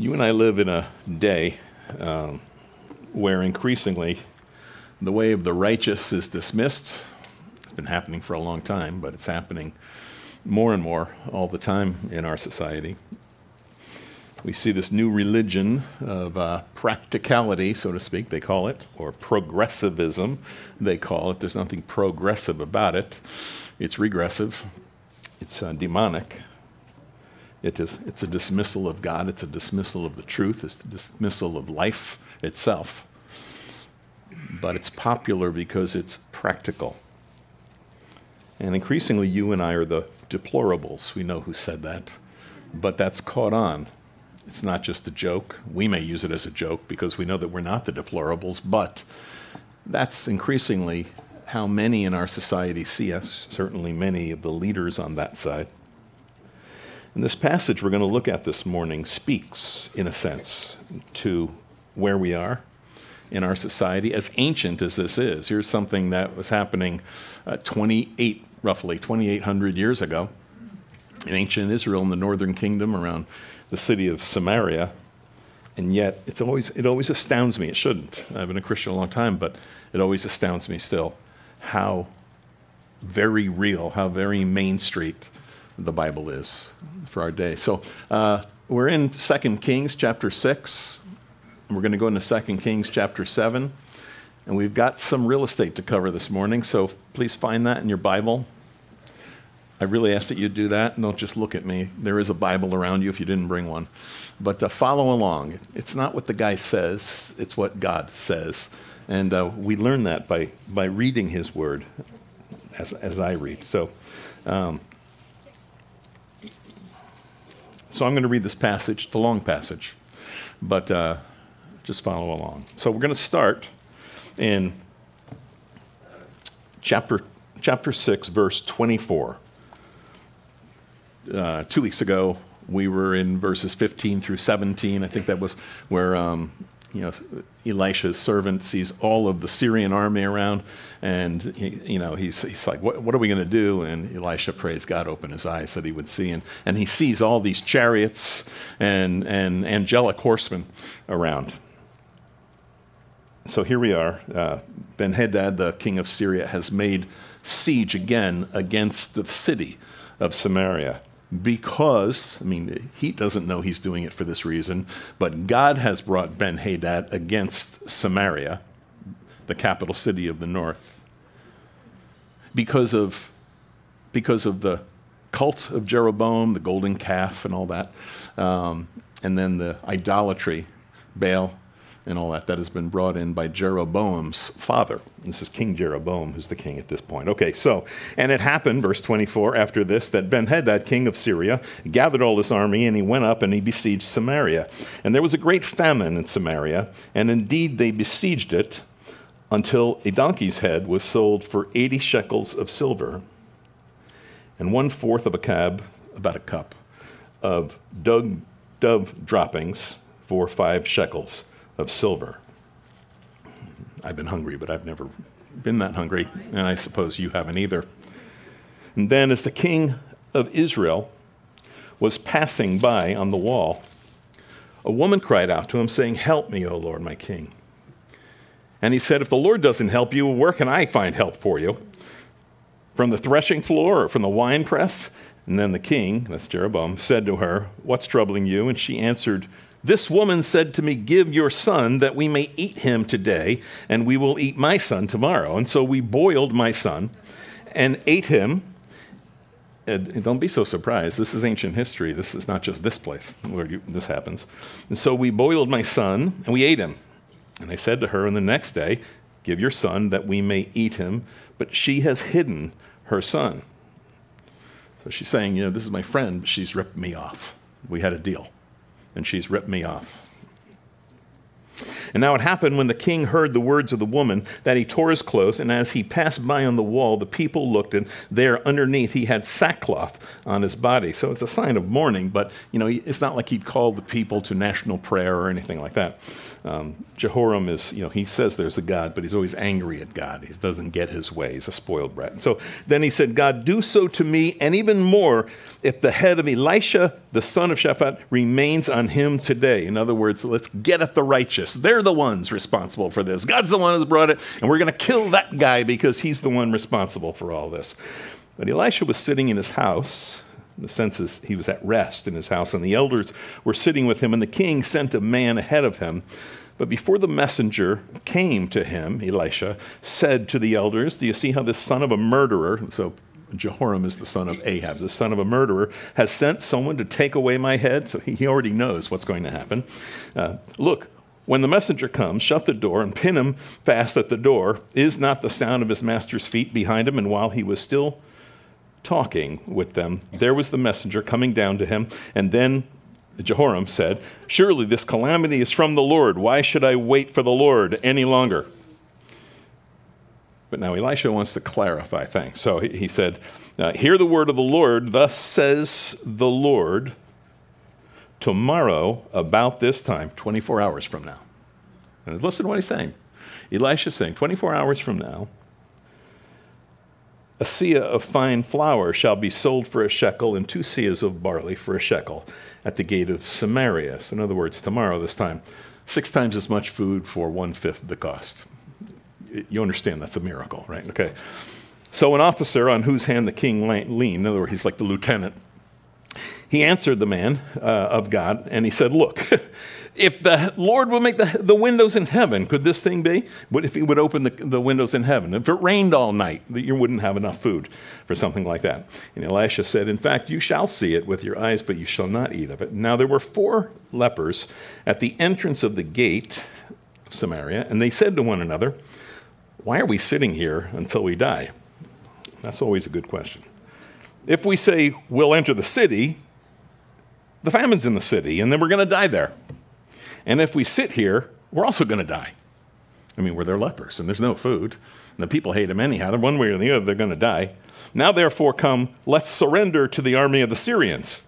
You and I live in a day um, where increasingly the way of the righteous is dismissed. It's been happening for a long time, but it's happening more and more all the time in our society. We see this new religion of uh, practicality, so to speak, they call it, or progressivism, they call it. There's nothing progressive about it, it's regressive, it's uh, demonic. It is, it's a dismissal of God, it's a dismissal of the truth, it's a dismissal of life itself. But it's popular because it's practical. And increasingly, you and I are the deplorables. We know who said that. But that's caught on. It's not just a joke. We may use it as a joke because we know that we're not the deplorables, but that's increasingly how many in our society see us, certainly many of the leaders on that side. And this passage we're going to look at this morning speaks, in a sense, to where we are in our society, as ancient as this is. Here's something that was happening uh, 28, roughly 2,800 years ago in ancient Israel in the northern kingdom around the city of Samaria. And yet, it's always, it always astounds me. It shouldn't. I've been a Christian a long time, but it always astounds me still how very real, how very Main Street the Bible is for our day. So uh, we're in 2 Kings chapter 6. We're going to go into 2 Kings chapter 7. And we've got some real estate to cover this morning, so please find that in your Bible. I really ask that you do that and don't just look at me. There is a Bible around you if you didn't bring one. But uh, follow along. It's not what the guy says, it's what God says. And uh, we learn that by, by reading his word as, as I read. So, um, so I'm going to read this passage, the long passage, but uh, just follow along. So we're going to start in chapter, chapter 6, verse 24. Uh, two weeks ago, we were in verses 15 through 17. I think that was where um, you know, Elisha's servant sees all of the Syrian army around, and he, you know, he's, he's like, what, what are we going to do? And Elisha prays God open his eyes that he would see, and, and he sees all these chariots and, and angelic horsemen around. So here we are. Uh, ben Hadad, the king of Syria, has made siege again against the city of Samaria because, I mean, he doesn't know he's doing it for this reason, but God has brought Ben Hadad against Samaria, the capital city of the north, because of, because of the cult of Jeroboam, the golden calf, and all that, um, and then the idolatry, Baal, and all that that has been brought in by Jeroboam's father. This is King Jeroboam who's the king at this point. Okay, so, and it happened, verse 24, after this, that Ben Hadad, king of Syria, gathered all his army, and he went up and he besieged Samaria. And there was a great famine in Samaria, and indeed they besieged it until a donkey's head was sold for 80 shekels of silver, and one fourth of a cab, about a cup, of dove droppings for five shekels of silver. I've been hungry, but I've never been that hungry, and I suppose you haven't either. And then, as the king of Israel was passing by on the wall, a woman cried out to him, saying, Help me, O Lord, my king. And he said, If the Lord doesn't help you, where can I find help for you? From the threshing floor or from the winepress? And then the king, that's Jeroboam, said to her, What's troubling you? And she answered, this woman said to me, Give your son that we may eat him today, and we will eat my son tomorrow. And so we boiled my son and ate him. And don't be so surprised. This is ancient history. This is not just this place where you, this happens. And so we boiled my son and we ate him. And I said to her on the next day, Give your son that we may eat him. But she has hidden her son. So she's saying, You know, this is my friend, but she's ripped me off. We had a deal and she's ripped me off. And now it happened when the king heard the words of the woman that he tore his clothes, and as he passed by on the wall, the people looked, and there underneath he had sackcloth on his body. So it's a sign of mourning, but you know, it's not like he'd called the people to national prayer or anything like that. Um, Jehoram is, you know, he says there's a God, but he's always angry at God. He doesn't get his way. He's a spoiled brat. And so then he said, God, do so to me, and even more if the head of Elisha, the son of Shaphat, remains on him today. In other words, let's get at the righteous. They're the ones responsible for this. God's the one who's brought it, and we're going to kill that guy because he's the one responsible for all this. But Elisha was sitting in his house the sense he was at rest in his house, and the elders were sitting with him, and the king sent a man ahead of him. But before the messenger came to him, Elisha said to the elders, Do you see how this son of a murderer, so Jehoram is the son of Ahab, the son of a murderer, has sent someone to take away my head? So he already knows what's going to happen. Uh, look, when the messenger comes, shut the door and pin him fast at the door. Is not the sound of his master's feet behind him? And while he was still talking with them, there was the messenger coming down to him. And then Jehoram said, Surely this calamity is from the Lord. Why should I wait for the Lord any longer? But now Elisha wants to clarify things. So he said, Hear the word of the Lord. Thus says the Lord, tomorrow, about this time, 24 hours from now. And listen to what he's saying. Elisha saying, 24 hours from now, a seah of fine flour shall be sold for a shekel, and two seahs of barley for a shekel at the gate of Samaria. So, in other words, tomorrow, this time, six times as much food for one fifth the cost. You understand that's a miracle, right? Okay. So, an officer on whose hand the king leaned, in other words, he's like the lieutenant, he answered the man uh, of God and he said, Look, if the Lord would make the, the windows in heaven, could this thing be? What if he would open the, the windows in heaven? If it rained all night, that you wouldn't have enough food for something like that. And Elisha said, In fact, you shall see it with your eyes, but you shall not eat of it. Now there were four lepers at the entrance of the gate of Samaria, and they said to one another, Why are we sitting here until we die? That's always a good question. If we say we'll enter the city, the famine's in the city, and then we're going to die there. And if we sit here, we're also going to die. I mean, we're their lepers, and there's no food. And the people hate them anyhow. One way or the other, they're going to die. Now, therefore, come, let's surrender to the army of the Syrians.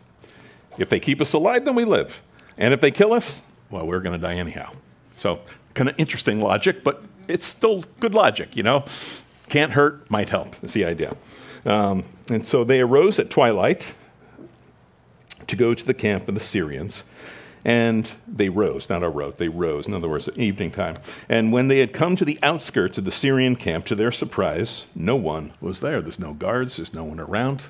If they keep us alive, then we live. And if they kill us, well, we're going to die anyhow. So, kind of interesting logic, but it's still good logic, you know? Can't hurt, might help, is the idea. Um, and so they arose at twilight to go to the camp of the Syrians. And they rose, not arose, they rose, in other words, evening time. And when they had come to the outskirts of the Syrian camp, to their surprise, no one was there. There's no guards, there's no one around.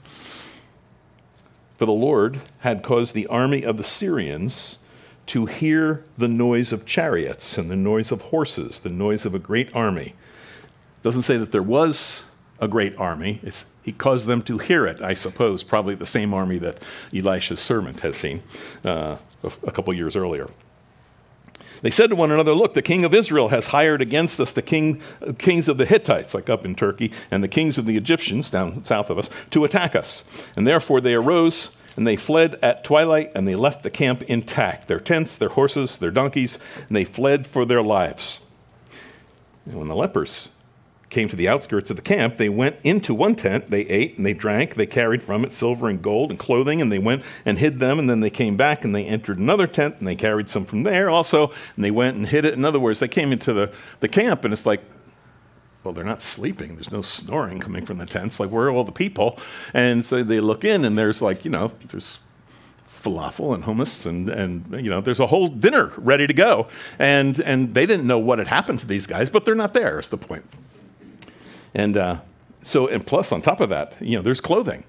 For the Lord had caused the army of the Syrians to hear the noise of chariots and the noise of horses, the noise of a great army. Doesn't say that there was a great army. It's, he caused them to hear it, I suppose, probably the same army that Elisha's servant has seen. Uh, a couple years earlier. They said to one another, Look, the king of Israel has hired against us the king, kings of the Hittites, like up in Turkey, and the kings of the Egyptians down south of us, to attack us. And therefore they arose and they fled at twilight and they left the camp intact their tents, their horses, their donkeys, and they fled for their lives. And when the lepers came to the outskirts of the camp, they went into one tent, they ate and they drank, they carried from it silver and gold and clothing, and they went and hid them, and then they came back and they entered another tent and they carried some from there also, and they went and hid it. In other words, they came into the, the camp and it's like, well, they're not sleeping. There's no snoring coming from the tents. Like, where are all the people? And so they look in, and there's like, you know, there's falafel and hummus and, and you know there's a whole dinner ready to go and and they didn't know what had happened to these guys but they're not there is the point and uh, so, and plus, on top of that, you know, there's clothing.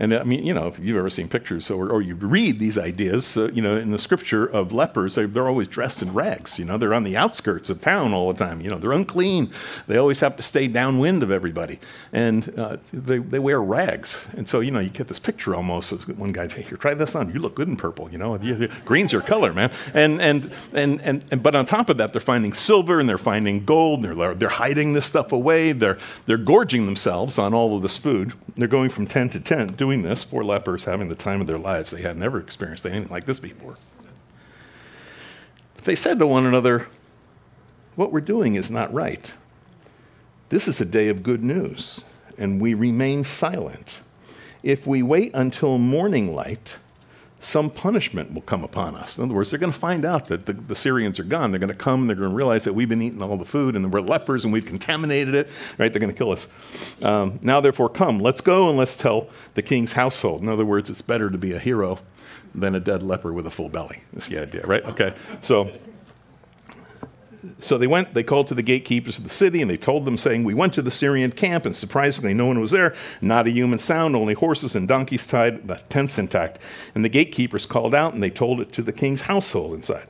And I mean, you know, if you've ever seen pictures or, or you read these ideas, uh, you know, in the scripture of lepers, they, are always dressed in rags. You know, they're on the outskirts of town all the time. You know, they're unclean. They always have to stay downwind of everybody. And uh, they, they wear rags. And so, you know, you get this picture almost of one guy, hey, here, try this on. You look good in purple. You know, green's your color, man. And, and, and, and, and, but on top of that, they're finding silver and they're finding gold. And they're, they're hiding this stuff away. They're, they're gorging themselves on all of this food. They're going from tent to tent doing this, four lepers having the time of their lives. They had never experienced anything like this before. But they said to one another, what we're doing is not right. This is a day of good news, and we remain silent. If we wait until morning light, some punishment will come upon us. In other words, they're going to find out that the, the Syrians are gone. They're going to come, they're going to realize that we've been eating all the food and we're lepers and we've contaminated it, right? They're going to kill us. Um, now, therefore, come, let's go and let's tell the king's household. In other words, it's better to be a hero than a dead leper with a full belly. That's the idea, right? Okay. So so they went, they called to the gatekeepers of the city, and they told them, saying, We went to the Syrian camp, and surprisingly, no one was there, not a human sound, only horses and donkeys tied, the tents intact. And the gatekeepers called out, and they told it to the king's household inside.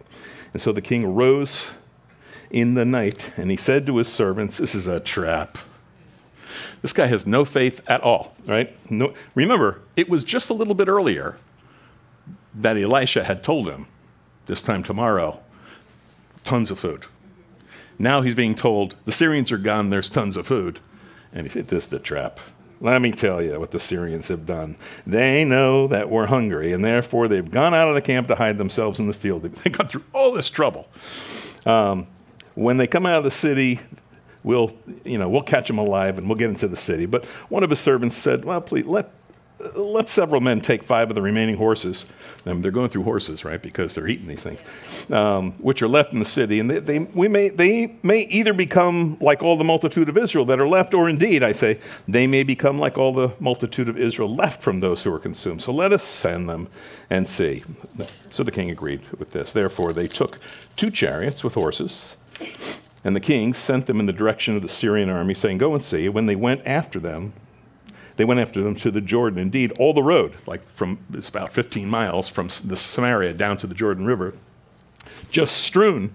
And so the king arose in the night, and he said to his servants, This is a trap. This guy has no faith at all, right? No, remember, it was just a little bit earlier that Elisha had told him, This time tomorrow, tons of food now he's being told, the Syrians are gone, there's tons of food. And he said, This is the trap. Let me tell you what the Syrians have done. They know that we're hungry, and therefore they've gone out of the camp to hide themselves in the field. They've gone through all this trouble. Um, when they come out of the city, we'll, you know, we'll catch them alive and we'll get into the city. But one of his servants said, Well, please, let, let several men take five of the remaining horses. Um, they're going through horses, right, because they're eating these things, um, which are left in the city. And they, they, we may, they may either become like all the multitude of Israel that are left, or indeed, I say, they may become like all the multitude of Israel left from those who are consumed. So let us send them and see. So the king agreed with this. Therefore, they took two chariots with horses. And the king sent them in the direction of the Syrian army, saying, Go and see. When they went after them, they went after them to the Jordan. Indeed, all the road, like from, it's about 15 miles from the Samaria down to the Jordan River, just strewn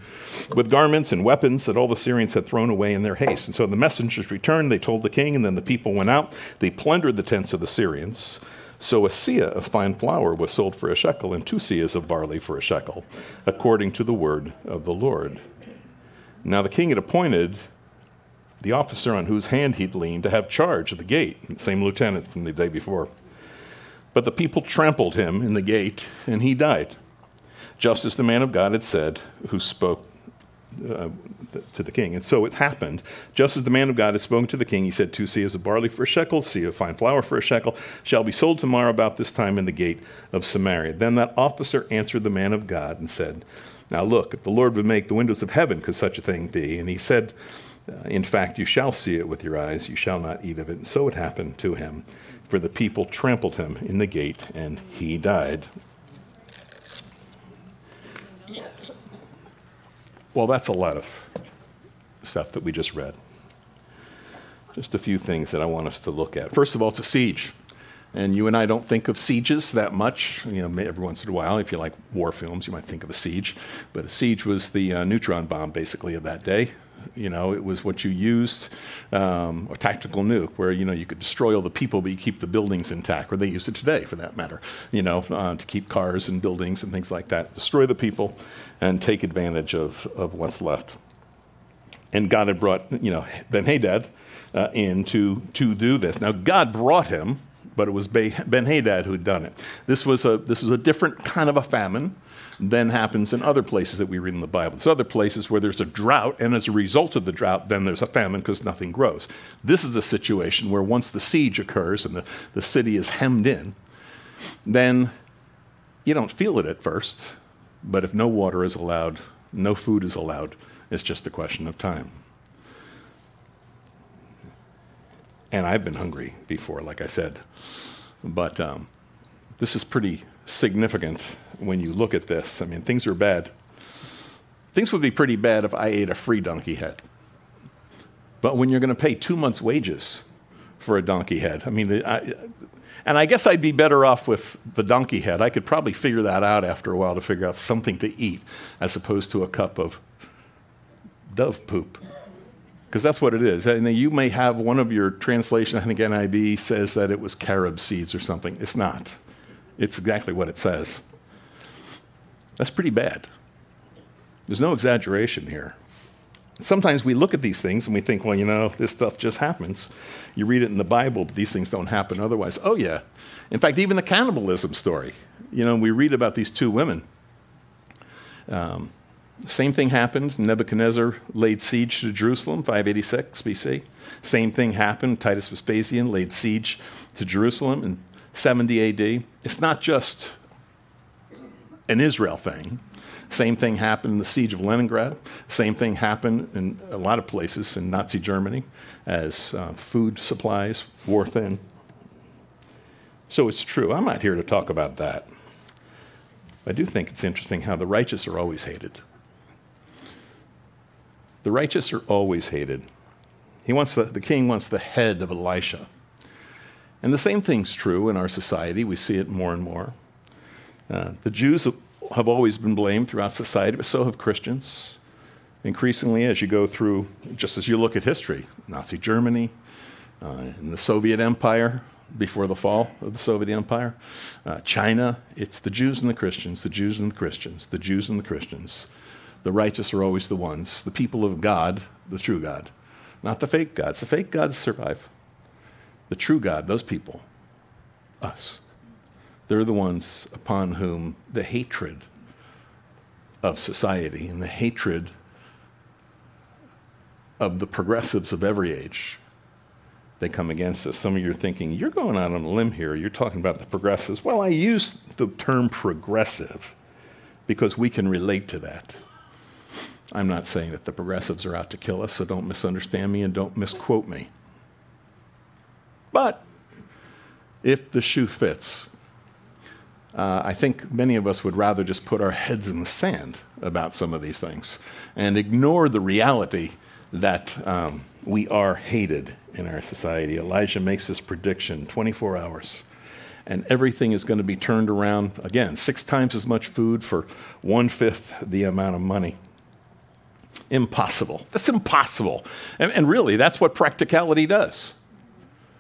with garments and weapons that all the Syrians had thrown away in their haste. And so the messengers returned, they told the king, and then the people went out. They plundered the tents of the Syrians. So a seah of fine flour was sold for a shekel, and two seahs of barley for a shekel, according to the word of the Lord. Now the king had appointed the officer on whose hand he'd leaned to have charge of the gate, same lieutenant from the day before. But the people trampled him in the gate, and he died, just as the man of God had said, who spoke uh, to the king. And so it happened. Just as the man of God had spoken to the king, he said, Two seahs of barley for a shekel, seah of fine flour for a shekel, shall be sold tomorrow about this time in the gate of Samaria. Then that officer answered the man of God and said, Now look, if the Lord would make the windows of heaven, could such a thing be? And he said, in fact, you shall see it with your eyes, you shall not eat of it. And so it happened to him. For the people trampled him in the gate, and he died. Well, that's a lot of stuff that we just read. Just a few things that I want us to look at. First of all, it's a siege. And you and I don't think of sieges that much. You know, every once in a while, if you like war films, you might think of a siege. But a siege was the uh, neutron bomb, basically, of that day. You know, it was what you used, um, a tactical nuke, where you know you could destroy all the people, but you keep the buildings intact. Or they use it today, for that matter. You know, uh, to keep cars and buildings and things like that. Destroy the people, and take advantage of of what's left. And God had brought you know Ben Hadad uh, in to to do this. Now God brought him, but it was Ben Hadad who had done it. This was a this was a different kind of a famine than happens in other places that we read in the Bible. There's other places where there's a drought, and as a result of the drought, then there's a famine because nothing grows. This is a situation where once the siege occurs and the, the city is hemmed in, then you don't feel it at first, but if no water is allowed, no food is allowed, it's just a question of time. And I've been hungry before, like I said. But um, this is pretty significant when you look at this. I mean, things are bad. Things would be pretty bad if I ate a free donkey head. But when you're going to pay two months' wages for a donkey head, I mean, I, and I guess I'd be better off with the donkey head. I could probably figure that out after a while to figure out something to eat as opposed to a cup of dove poop. Because that's what it is. And then you may have one of your translation, I think NIV says that it was carob seeds or something. It's not. It's exactly what it says. That's pretty bad. There's no exaggeration here. Sometimes we look at these things and we think, well, you know, this stuff just happens. You read it in the Bible, these things don't happen otherwise. Oh, yeah. In fact, even the cannibalism story, you know, we read about these two women. Um, Same thing happened. Nebuchadnezzar laid siege to Jerusalem, 586 BC. Same thing happened. Titus Vespasian laid siege to Jerusalem in 70 AD. It's not just an Israel thing. Same thing happened in the siege of Leningrad. Same thing happened in a lot of places in Nazi Germany as uh, food supplies wore thin. So it's true. I'm not here to talk about that. I do think it's interesting how the righteous are always hated. The righteous are always hated. He wants the, the king wants the head of Elisha. And the same thing's true in our society. We see it more and more. Uh, the Jews have always been blamed throughout society, but so have Christians. Increasingly, as you go through, just as you look at history, Nazi Germany, uh, the Soviet Empire, before the fall of the Soviet Empire, uh, China, it's the Jews and the Christians, the Jews and the Christians, the Jews and the Christians. The righteous are always the ones, the people of God, the true God, not the fake gods. The fake gods survive. The true God, those people, us, they're the ones upon whom the hatred of society and the hatred of the progressives of every age they come against us. Some of you are thinking, you're going out on a limb here. You're talking about the progressives. Well, I use the term progressive because we can relate to that. I'm not saying that the progressives are out to kill us, so don't misunderstand me and don't misquote me. But if the shoe fits, uh, I think many of us would rather just put our heads in the sand about some of these things and ignore the reality that um, we are hated in our society. Elijah makes this prediction 24 hours, and everything is going to be turned around again, six times as much food for one fifth the amount of money. Impossible. That's impossible. And, and really, that's what practicality does.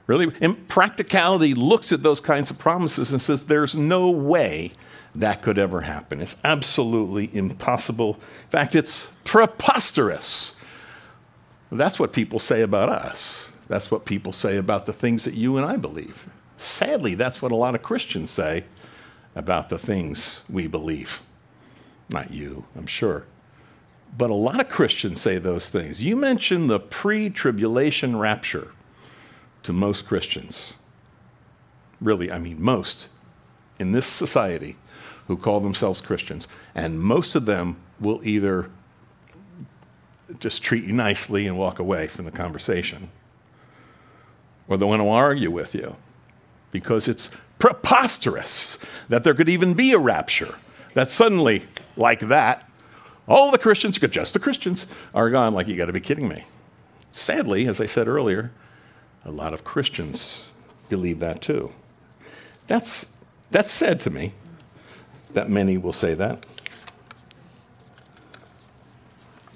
Really, practicality looks at those kinds of promises and says, there's no way that could ever happen. It's absolutely impossible. In fact, it's preposterous. That's what people say about us. That's what people say about the things that you and I believe. Sadly, that's what a lot of Christians say about the things we believe. Not you, I'm sure. But a lot of Christians say those things. You mentioned the pre tribulation rapture to most Christians. Really, I mean, most in this society who call themselves Christians. And most of them will either just treat you nicely and walk away from the conversation, or they want to argue with you because it's preposterous that there could even be a rapture. That suddenly, like that, all the Christians, just the Christians, are gone. Like, you got to be kidding me. Sadly, as I said earlier, a lot of Christians believe that too. That's, that's sad to me that many will say that.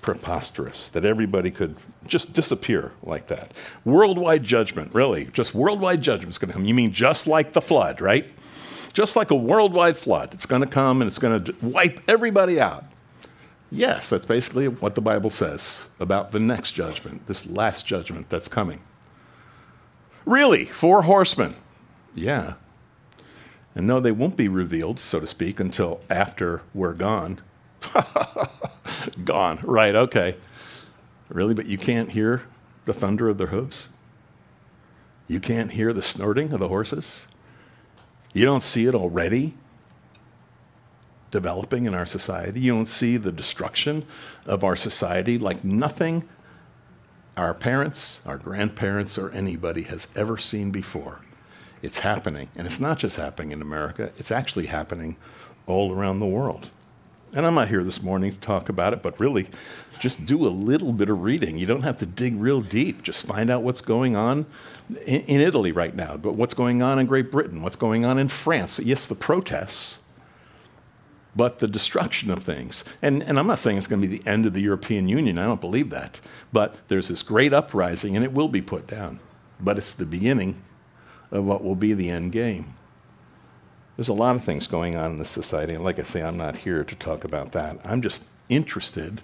Preposterous that everybody could just disappear like that. Worldwide judgment, really, just worldwide judgment is going to come. You mean just like the flood, right? Just like a worldwide flood. It's going to come and it's going to wipe everybody out. Yes, that's basically what the Bible says about the next judgment, this last judgment that's coming. Really, four horsemen. Yeah. And no, they won't be revealed, so to speak, until after we're gone. gone. Right, okay. Really, but you can't hear the thunder of their hooves? You can't hear the snorting of the horses? You don't see it already developing in our society? You don't see the destruction of our society like nothing our parents, our grandparents, or anybody has ever seen before. It's happening. And it's not just happening in America, it's actually happening all around the world. And I'm not here this morning to talk about it, but really just do a little bit of reading. You don't have to dig real deep. Just find out what's going on in, in Italy right now, but what's going on in Great Britain, what's going on in France. Yes, the protests, but the destruction of things. And, and I'm not saying it's going to be the end of the European Union. I don't believe that. But there's this great uprising, and it will be put down. But it's the beginning of what will be the end game. There's a lot of things going on in this society, and like I say, I'm not here to talk about that. I'm just interested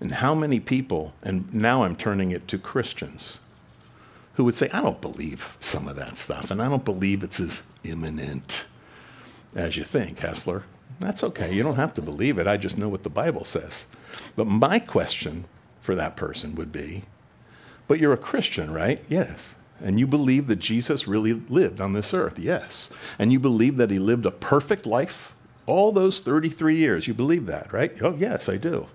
in how many people, and now I'm turning it to Christians, who would say, I don't believe some of that stuff, and I don't believe it's as imminent as you think, Hessler. That's okay. You don't have to believe it. I just know what the Bible says. But my question for that person would be But you're a Christian, right? Yes. And you believe that Jesus really lived on this earth? Yes. And you believe that he lived a perfect life? All those 33 years, you believe that, right? Oh, yes, I do.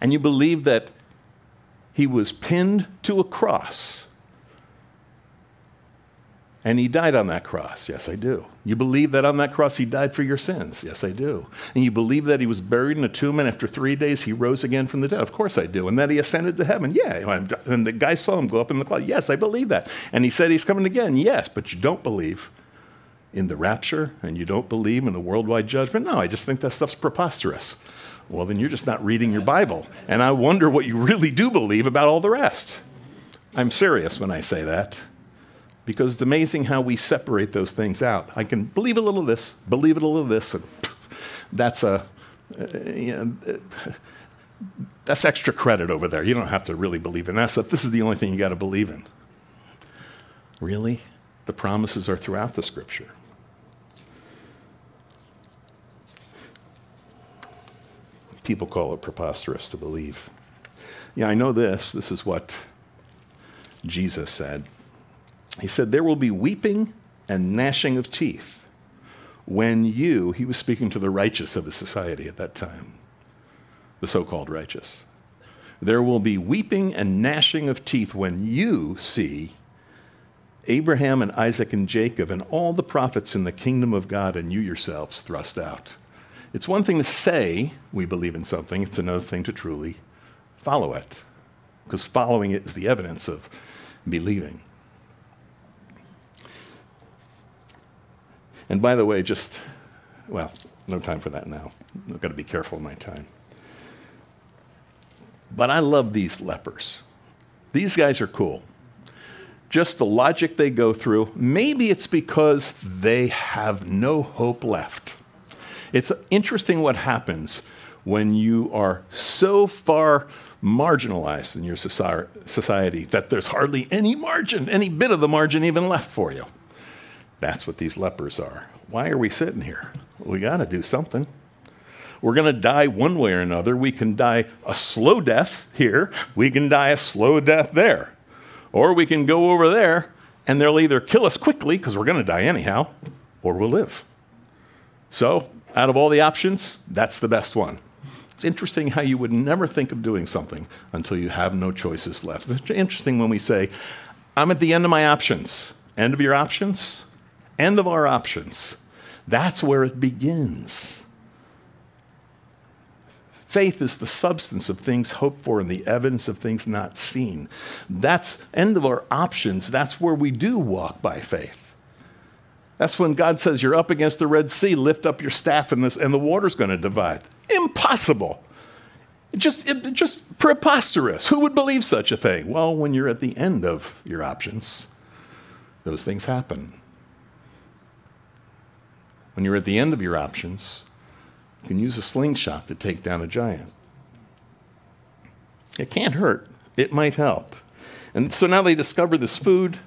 And you believe that he was pinned to a cross and he died on that cross. Yes, I do. You believe that on that cross he died for your sins? Yes, I do. And you believe that he was buried in a tomb and after three days he rose again from the dead? Of course I do. And that he ascended to heaven? Yeah. And the guy saw him go up in the cloud? Yes, I believe that. And he said he's coming again? Yes, but you don't believe in the rapture and you don't believe in the worldwide judgment? No, I just think that stuff's preposterous. Well, then you're just not reading your Bible. And I wonder what you really do believe about all the rest. I'm serious when I say that because it's amazing how we separate those things out. I can believe a little of this, believe a little of this, and that's a uh, you know, that's extra credit over there. You don't have to really believe in that stuff. This is the only thing you got to believe in. Really? The promises are throughout the scripture. People call it preposterous to believe. Yeah, I know this. This is what Jesus said. He said, There will be weeping and gnashing of teeth when you, he was speaking to the righteous of the society at that time, the so called righteous. There will be weeping and gnashing of teeth when you see Abraham and Isaac and Jacob and all the prophets in the kingdom of God and you yourselves thrust out. It's one thing to say we believe in something, it's another thing to truly follow it. Because following it is the evidence of believing. And by the way, just, well, no time for that now. I've got to be careful of my time. But I love these lepers. These guys are cool. Just the logic they go through, maybe it's because they have no hope left. It's interesting what happens when you are so far marginalized in your society that there's hardly any margin, any bit of the margin even left for you. That's what these lepers are. Why are we sitting here? We got to do something. We're going to die one way or another. We can die a slow death here, we can die a slow death there. Or we can go over there and they'll either kill us quickly because we're going to die anyhow, or we'll live. So, out of all the options, that's the best one. It's interesting how you would never think of doing something until you have no choices left. It's interesting when we say, I'm at the end of my options. End of your options? End of our options. That's where it begins. Faith is the substance of things hoped for and the evidence of things not seen. That's end of our options. That's where we do walk by faith. That's when God says you're up against the Red Sea, lift up your staff and, this, and the water's going to divide. Impossible. Just, it, just preposterous. Who would believe such a thing? Well, when you're at the end of your options, those things happen. When you're at the end of your options, you can use a slingshot to take down a giant. It can't hurt, it might help. And so now they discover this food.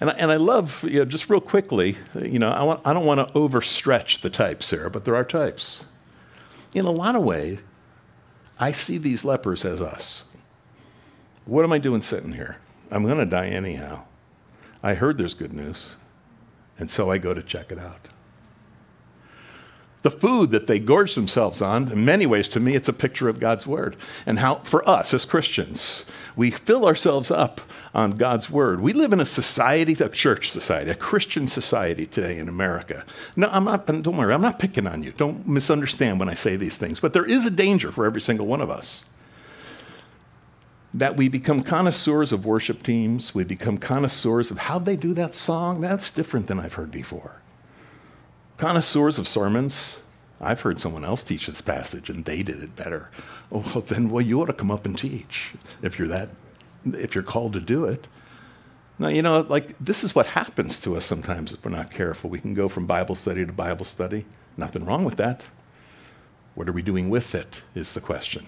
And I, and I love, you know, just real quickly, you know, I, want, I don't want to overstretch the types here, but there are types. In a lot of ways, I see these lepers as us. What am I doing sitting here? I'm going to die anyhow. I heard there's good news, and so I go to check it out the food that they gorge themselves on, in many ways, to me, it's a picture of God's Word. And how, for us as Christians, we fill ourselves up on God's Word. We live in a society, a church society, a Christian society today in America. No, I'm not, don't worry, I'm not picking on you. Don't misunderstand when I say these things. But there is a danger for every single one of us that we become connoisseurs of worship teams, we become connoisseurs of how they do that song. That's different than I've heard before connoisseurs of sermons. I've heard someone else teach this passage and they did it better. Oh, well, then, well, you ought to come up and teach if you're that, if you're called to do it. Now, you know, like this is what happens to us sometimes if we're not careful. We can go from Bible study to Bible study. Nothing wrong with that. What are we doing with it is the question.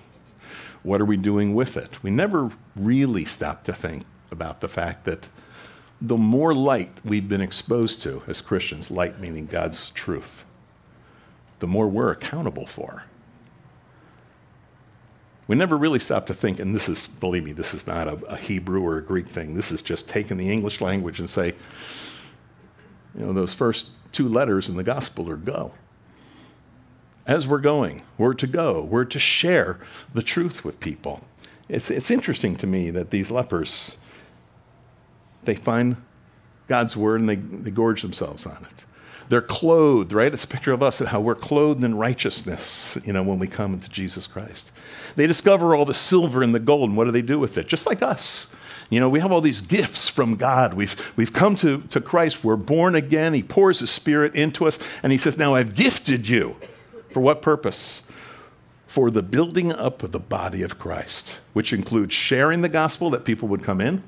What are we doing with it? We never really stop to think about the fact that the more light we've been exposed to as Christians, light meaning God's truth, the more we're accountable for. We never really stop to think, and this is, believe me, this is not a, a, Hebrew or a Greek thing. This is just taking the English language and say, you know, those first two letters in the gospel are go. As we're going, we're to go, we're to share the truth with people. It's, it's interesting to me that these lepers, they find God's word and they, they gorge themselves on it. They're clothed, right? It's a picture of us and how we're clothed in righteousness, you know, when we come into Jesus Christ. They discover all the silver and the gold, and what do they do with it? Just like us. You know, we have all these gifts from God. We've, we've come to, to Christ. We're born again. He pours His Spirit into us, and He says, Now I've gifted you. For what purpose? For the building up of the body of Christ, which includes sharing the gospel that people would come in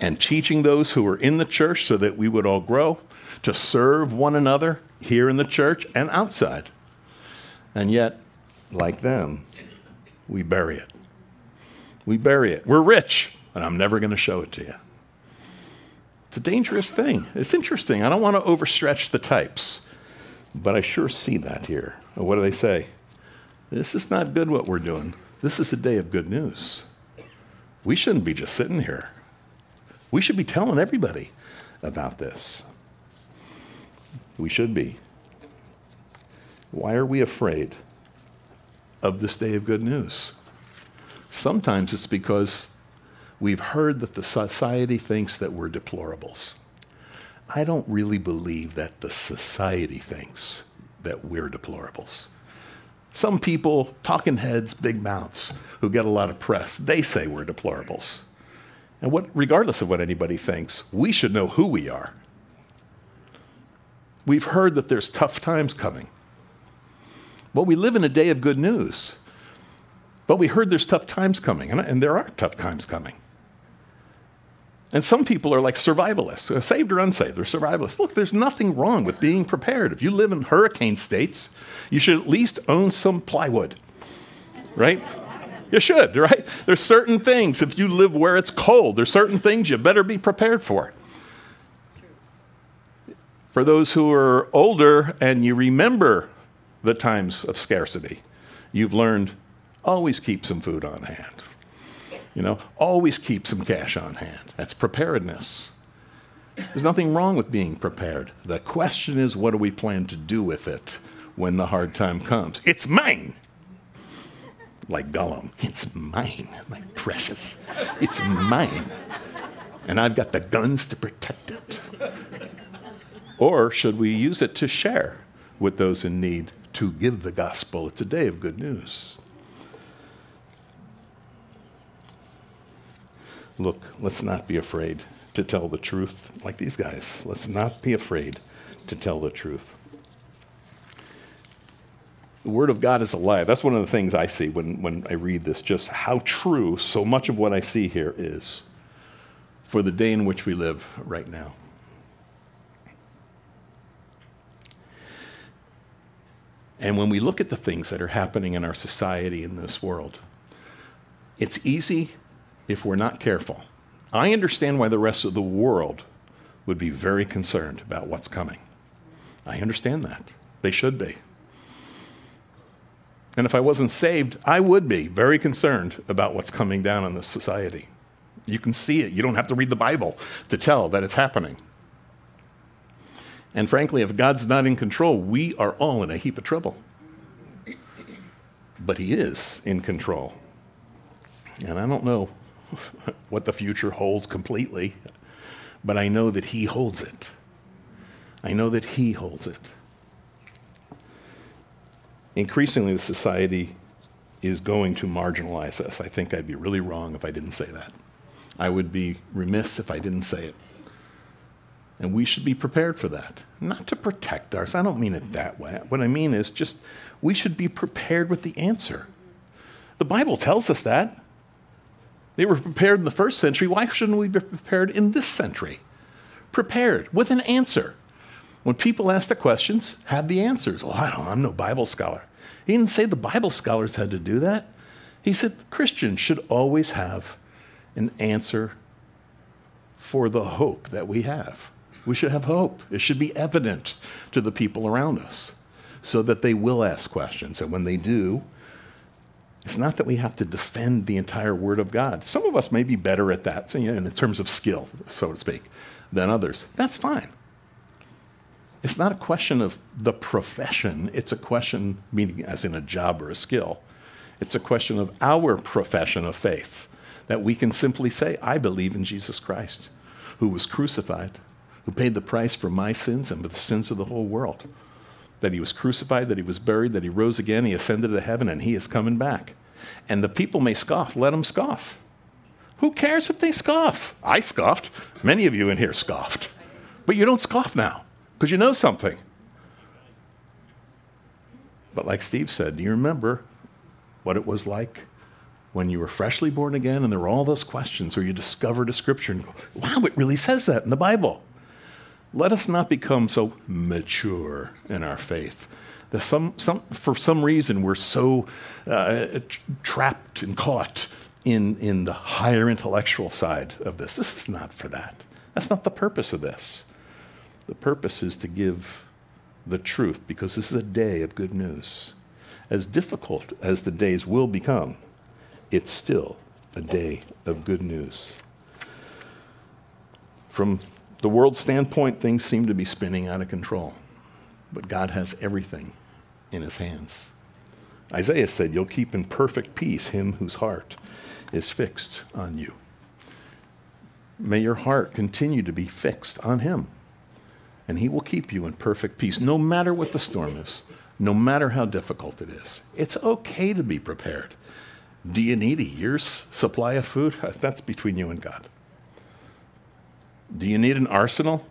and teaching those who are in the church so that we would all grow to serve one another here in the church and outside. And yet, like them, we bury it. We bury it. We're rich, and I'm never going to show it to you. It's a dangerous thing. It's interesting. I don't want to overstretch the types, but I sure see that here. What do they say? This is not good what we're doing. This is a day of good news. We shouldn't be just sitting here. We should be telling everybody about this. We should be. Why are we afraid of this day of good news? Sometimes it's because we've heard that the society thinks that we're deplorables. I don't really believe that the society thinks that we're deplorables. Some people, talking heads, big mouths, who get a lot of press, they say we're deplorables. And what, regardless of what anybody thinks, we should know who we are. We've heard that there's tough times coming. Well, we live in a day of good news. But we heard there's tough times coming, and, and there are tough times coming. And some people are like survivalists, uh, saved or unsaved, they're survivalists. Look, there's nothing wrong with being prepared. If you live in hurricane states, you should at least own some plywood, right? You should, right? There's certain things, if you live where it's cold, there's certain things you better be prepared for. For those who are older and you remember the times of scarcity, you've learned always keep some food on hand. You know, always keep some cash on hand. That's preparedness. There's nothing wrong with being prepared. The question is, what do we plan to do with it when the hard time comes? It's mine. Like Gollum, it's mine, my precious. It's mine. And I've got the guns to protect it. Or should we use it to share with those in need, to give the gospel? It's a day of good news. Look, let's not be afraid to tell the truth like these guys. Let's not be afraid to tell the truth. The Word of God is alive. That's one of the things I see when, when I read this, just how true so much of what I see here is for the day in which we live right now. And when we look at the things that are happening in our society in this world, it's easy if we're not careful. I understand why the rest of the world would be very concerned about what's coming. I understand that. They should be. And if I wasn't saved, I would be very concerned about what's coming down on this society. You can see it. You don't have to read the Bible to tell that it's happening. And frankly, if God's not in control, we are all in a heap of trouble. But He is in control. And I don't know what the future holds completely, but I know that He holds it. I know that He holds it. Increasingly, the society is going to marginalize us. I think I'd be really wrong if I didn't say that. I would be remiss if I didn't say it. And we should be prepared for that. Not to protect ourselves, I don't mean it that way. What I mean is just we should be prepared with the answer. The Bible tells us that. They were prepared in the first century. Why shouldn't we be prepared in this century? Prepared with an answer. When people ask the questions, have the answers. Well, I don't, I'm no Bible scholar. He didn't say the Bible scholars had to do that. He said Christians should always have an answer for the hope that we have. We should have hope. It should be evident to the people around us. so that they will ask questions. And when they do, it's not that we have to defend the entire Word of God. Some of us may be better at that in terms of skill, so to speak, than others. That's fine. It's not a question of the profession, it's a question, meaning as in a job or a skill. It's a question of our profession of faith that we can simply say, I believe in Jesus Christ, who was crucified, who paid the price for my sins and for the sins of the whole world. That he was crucified, that he was buried, that he rose again, he ascended to heaven, and he is coming back. And the people may scoff, let them scoff. Who cares if they scoff? I scoffed. Many of you in here scoffed. But you don't scoff now because you know something. But like Steve said, do you remember what it was like when you were freshly born again and there were all those questions, or you discovered a scripture and go, wow, it really says that in the Bible? Let us not become so mature in our faith that some, some, for some reason we're so uh, trapped and caught in, in the higher intellectual side of this. This is not for that. That's not the purpose of this. The purpose is to give the truth because this is a day of good news. As difficult as the days will become, it's still a day of good news. From the world's standpoint, things seem to be spinning out of control, but God has everything in his hands. Isaiah said, You'll keep in perfect peace him whose heart is fixed on you. May your heart continue to be fixed on him and He will keep you in perfect peace, no matter what the storm is, no matter how difficult it is. It's okay to be prepared. Do you need a year's supply of food? That's between you and God. Do you need an arsenal?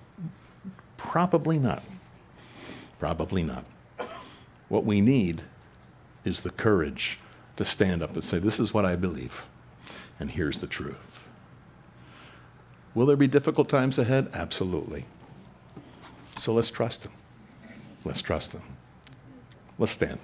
Probably not. Probably not. What we need is the courage to stand up and say, This is what I believe, and here's the truth. Will there be difficult times ahead? Absolutely. So let's trust Him. Let's trust Him. Let's stand.